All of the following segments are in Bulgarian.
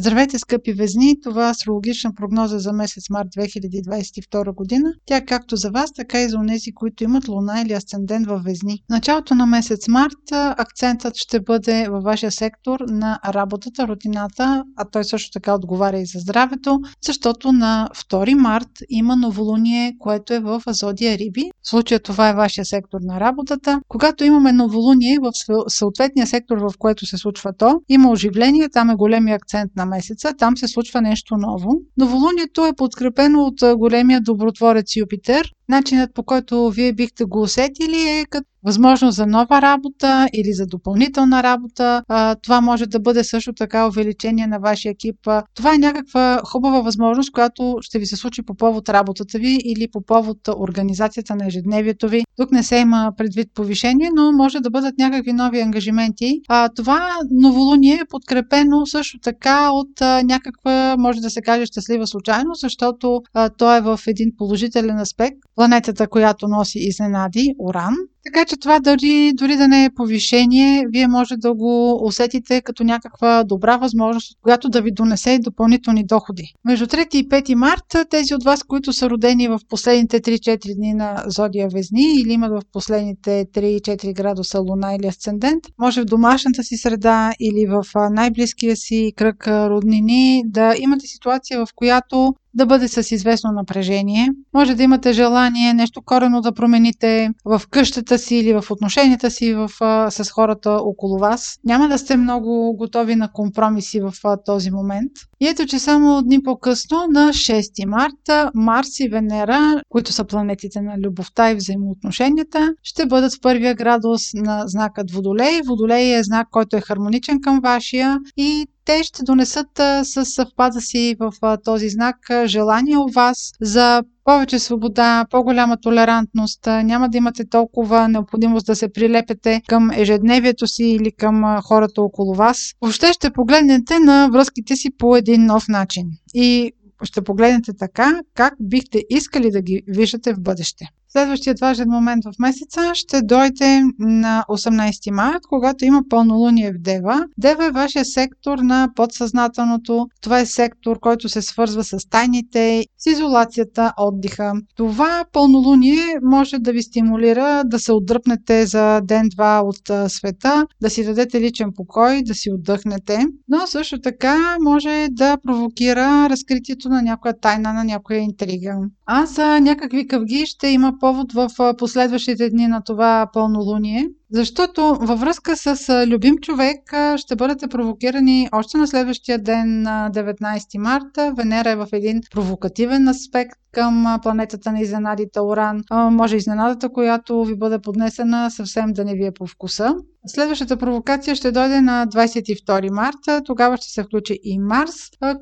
Здравейте, скъпи везни! Това е астрологична прогноза за месец март 2022 година. Тя е както за вас, така и за тези, които имат луна или асцендент във везни. Началото на месец март акцентът ще бъде във вашия сектор на работата, рутината, а той също така отговаря и за здравето, защото на 2 март има новолуние, което е в Азодия Риби. В случая това е вашия сектор на работата. Когато имаме новолуние в съответния сектор, в което се случва то, има оживление, там е големия акцент на месеца, там се случва нещо ново. Новолунието е подкрепено от големия добротворец Юпитер. Начинът по който вие бихте го усетили е като възможност за нова работа или за допълнителна работа. Това може да бъде също така увеличение на вашия екип. Това е някаква хубава възможност, която ще ви се случи по повод работата ви или по повод организацията на ежедневието ви. Тук не се има предвид повишение, но може да бъдат някакви нови ангажименти. Това новолуние е подкрепено също така от някаква, може да се каже, щастлива случайност, защото то е в един положителен аспект. Планетата, която носи изненади, Уран, така че това дори, дори да не е повишение, вие може да го усетите като някаква добра възможност, която да ви донесе допълнителни доходи. Между 3 и 5 март, тези от вас, които са родени в последните 3-4 дни на Зодия Везни или имат в последните 3-4 градуса Луна или Асцендент, може в домашната си среда или в най-близкия си кръг роднини да имате ситуация, в която да бъде с известно напрежение. Може да имате желание нещо корено да промените в къщата си или в отношенията си в, а, с хората около вас. Няма да сте много готови на компромиси в а, този момент. И ето, че само дни по-късно, на 6 марта, Марс и Венера, които са планетите на любовта и взаимоотношенията, ще бъдат в първия градус на знакът Водолей. Водолей е знак, който е хармоничен към вашия и те ще донесат а, с съвпада си в а, този знак желание у вас за повече свобода, по-голяма толерантност, няма да имате толкова необходимост да се прилепете към ежедневието си или към хората около вас. Въобще ще погледнете на връзките си по един нов начин. И ще погледнете така, как бихте искали да ги виждате в бъдеще. Следващият важен момент в месеца ще дойде на 18 март, когато има пълнолуние в Дева. Дева е вашия сектор на подсъзнателното. Това е сектор, който се свързва с тайните, с изолацията, отдиха. Това пълнолуние може да ви стимулира да се отдръпнете за ден-два от света, да си дадете личен покой, да си отдъхнете, но също така може да провокира разкритието на някоя тайна, на някоя интрига. А за някакви къвги ще има повод в последващите дни на това пълнолуние, защото във връзка с любим човек ще бъдете провокирани още на следващия ден на 19 марта. Венера е в един провокативен аспект към планетата на изненадите Оран. Може изненадата, която ви бъде поднесена, съвсем да не ви е по вкуса. Следващата провокация ще дойде на 22 марта. Тогава ще се включи и Марс,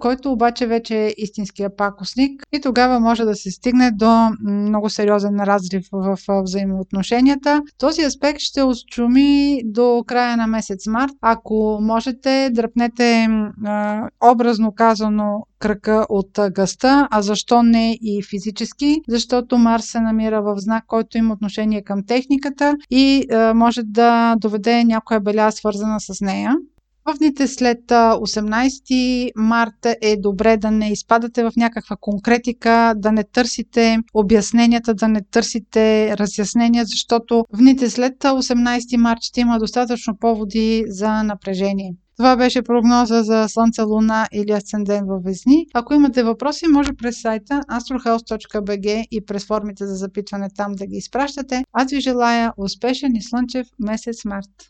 който обаче вече е истинския пакосник и тогава може да се стигне до много сериозен разрив в взаимоотношенията. Този аспект ще отшуми до края на месец март. Ако можете, дръпнете образно казано кръка от гъста, а защо не и физически, защото Марс се намира в знак, който има отношение към техниката и може да доведе някоя беля свързана с нея. В след 18 марта е добре да не изпадате в някаква конкретика, да не търсите обясненията, да не търсите разяснения, защото в дните след 18 марта ще има достатъчно поводи за напрежение. Това беше прогноза за Слънце, Луна или Асцендент във Везни. Ако имате въпроси, може през сайта astrohouse.bg и през формите за запитване там да ги изпращате. Аз ви желая успешен и слънчев месец март!